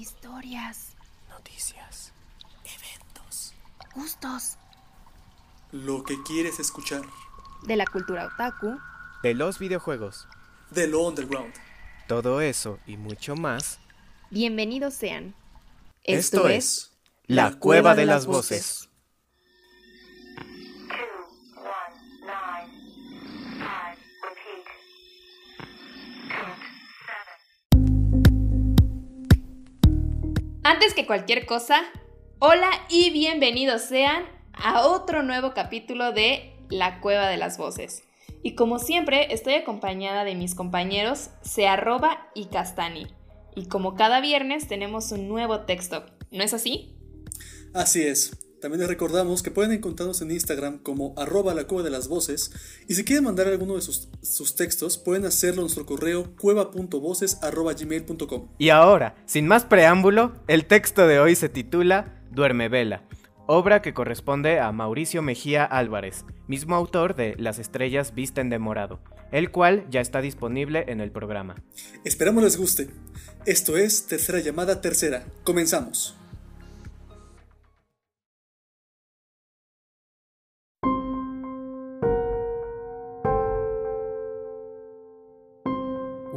Historias. Noticias. Eventos. Gustos. Lo que quieres escuchar. De la cultura otaku. De los videojuegos. De lo underground. Todo eso y mucho más. Bienvenidos sean. Esto, es La Cueva de las Voces. Antes que cualquier cosa, hola y bienvenidos sean a otro nuevo capítulo de La Cueva de las Voces. Y como siempre, estoy acompañada de mis compañeros Searroba y Castani. Y como cada viernes tenemos un nuevo texto, ¿no es así? Así es. También les recordamos que pueden encontrarnos en Instagram como arroba la cueva de las voces y si quieren mandar alguno de sus, sus textos pueden hacerlo a nuestro correo cueva.voces arroba gmail.com. Y ahora, sin más preámbulo, el texto de hoy se titula Duerme Vela, obra que corresponde a Mauricio Mejía Álvarez, mismo autor de Las estrellas visten de morado, el cual ya está disponible en el programa. Esperamos les guste. Esto es Tercera Llamada Tercera. Comenzamos.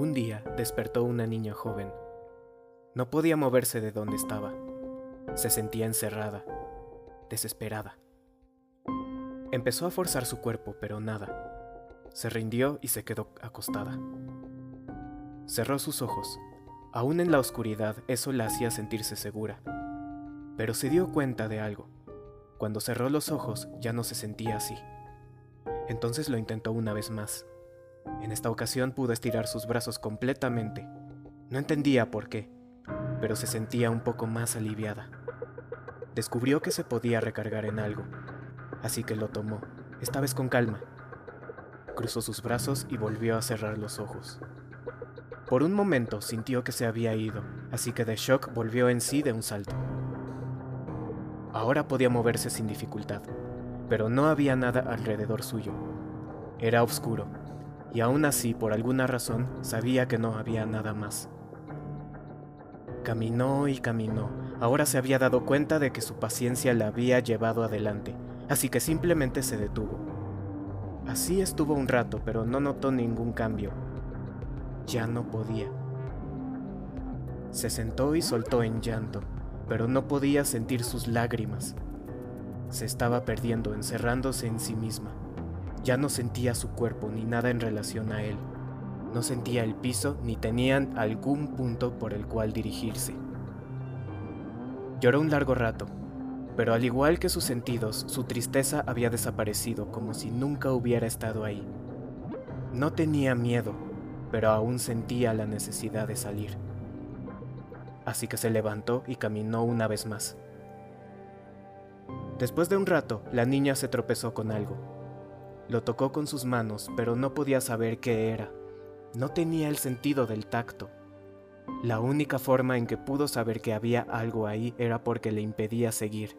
Un día despertó una niña joven. No podía moverse de donde estaba. Se sentía encerrada, desesperada. Empezó a forzar su cuerpo, pero nada. Se rindió y se quedó acostada. Cerró sus ojos. Aún en la oscuridad eso la hacía sentirse segura. Pero se dio cuenta de algo. Cuando cerró los ojos ya no se sentía así. Entonces lo intentó una vez más. En esta ocasión pudo estirar sus brazos completamente. No entendía por qué, pero se sentía un poco más aliviada. Descubrió que se podía recargar en algo, así que lo tomó, esta vez con calma. Cruzó sus brazos y volvió a cerrar los ojos. Por un momento sintió que se había ido, así que de shock volvió en sí de un salto. Ahora podía moverse sin dificultad, pero no había nada alrededor suyo. Era oscuro, y aún así, por alguna razón, sabía que no había nada más. Caminó y caminó. Ahora se había dado cuenta de que su paciencia la había llevado adelante, así que simplemente se detuvo. Así estuvo un rato, pero no notó ningún cambio. Ya no podía. Se sentó y soltó en llanto, pero no podía sentir sus lágrimas. Se estaba perdiendo, encerrándose en sí misma. Ya no sentía su cuerpo ni nada en relación a él. No sentía el piso ni tenían algún punto por el cual dirigirse. Lloró un largo rato, pero al igual que sus sentidos, su tristeza había desaparecido como si nunca hubiera estado ahí. No tenía miedo, pero aún sentía la necesidad de salir. Así que se levantó y caminó una vez más. Después de un rato, la niña se tropezó con algo. Lo tocó con sus manos, pero no podía saber qué era. No tenía el sentido del tacto. La única forma en que pudo saber que había algo ahí era porque le impedía seguir.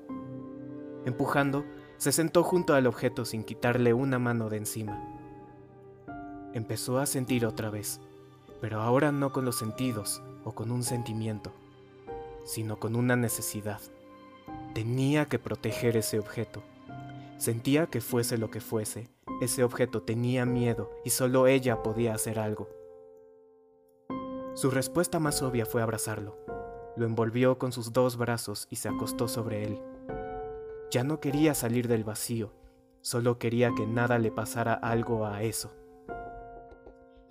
Empujando, se sentó junto al objeto sin quitarle una mano de encima. Empezó a sentir otra vez, pero ahora no con los sentidos o con un sentimiento, sino con una necesidad. Tenía que proteger ese objeto. Sentía que fuese lo que fuese, ese objeto tenía miedo y solo ella podía hacer algo. Su respuesta más obvia fue abrazarlo. Lo envolvió con sus dos brazos y se acostó sobre él. Ya no quería salir del vacío, solo quería que nada le pasara algo a eso.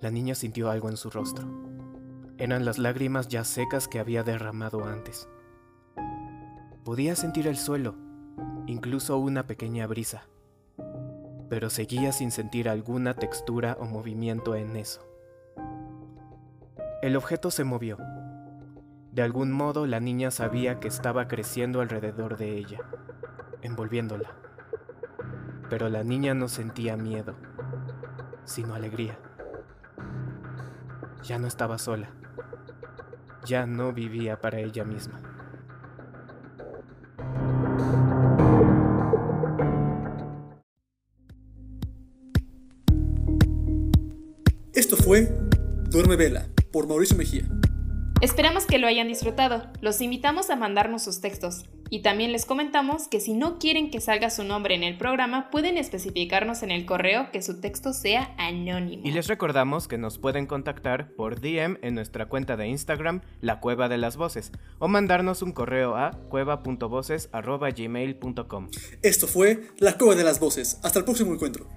La niña sintió algo en su rostro. Eran las lágrimas ya secas que había derramado antes. Podía sentir el suelo, incluso una pequeña brisa, pero seguía sin sentir alguna textura o movimiento en eso. El objeto se movió. De algún modo la niña sabía que estaba creciendo alrededor de ella, envolviéndola. Pero la niña no sentía miedo, sino alegría. Ya no estaba sola. Ya no vivía para ella misma. Fue Duerme Vela por Mauricio Mejía. Esperamos que lo hayan disfrutado. Los invitamos a mandarnos sus textos. Y también les comentamos que si no quieren que salga su nombre en el programa, pueden especificarnos en el correo que su texto sea anónimo. Y les recordamos que nos pueden contactar por DM en nuestra cuenta de Instagram, La Cueva de las Voces, o mandarnos un correo a cueva.voces.gmail.com. Esto fue La Cueva de las Voces. Hasta el próximo encuentro.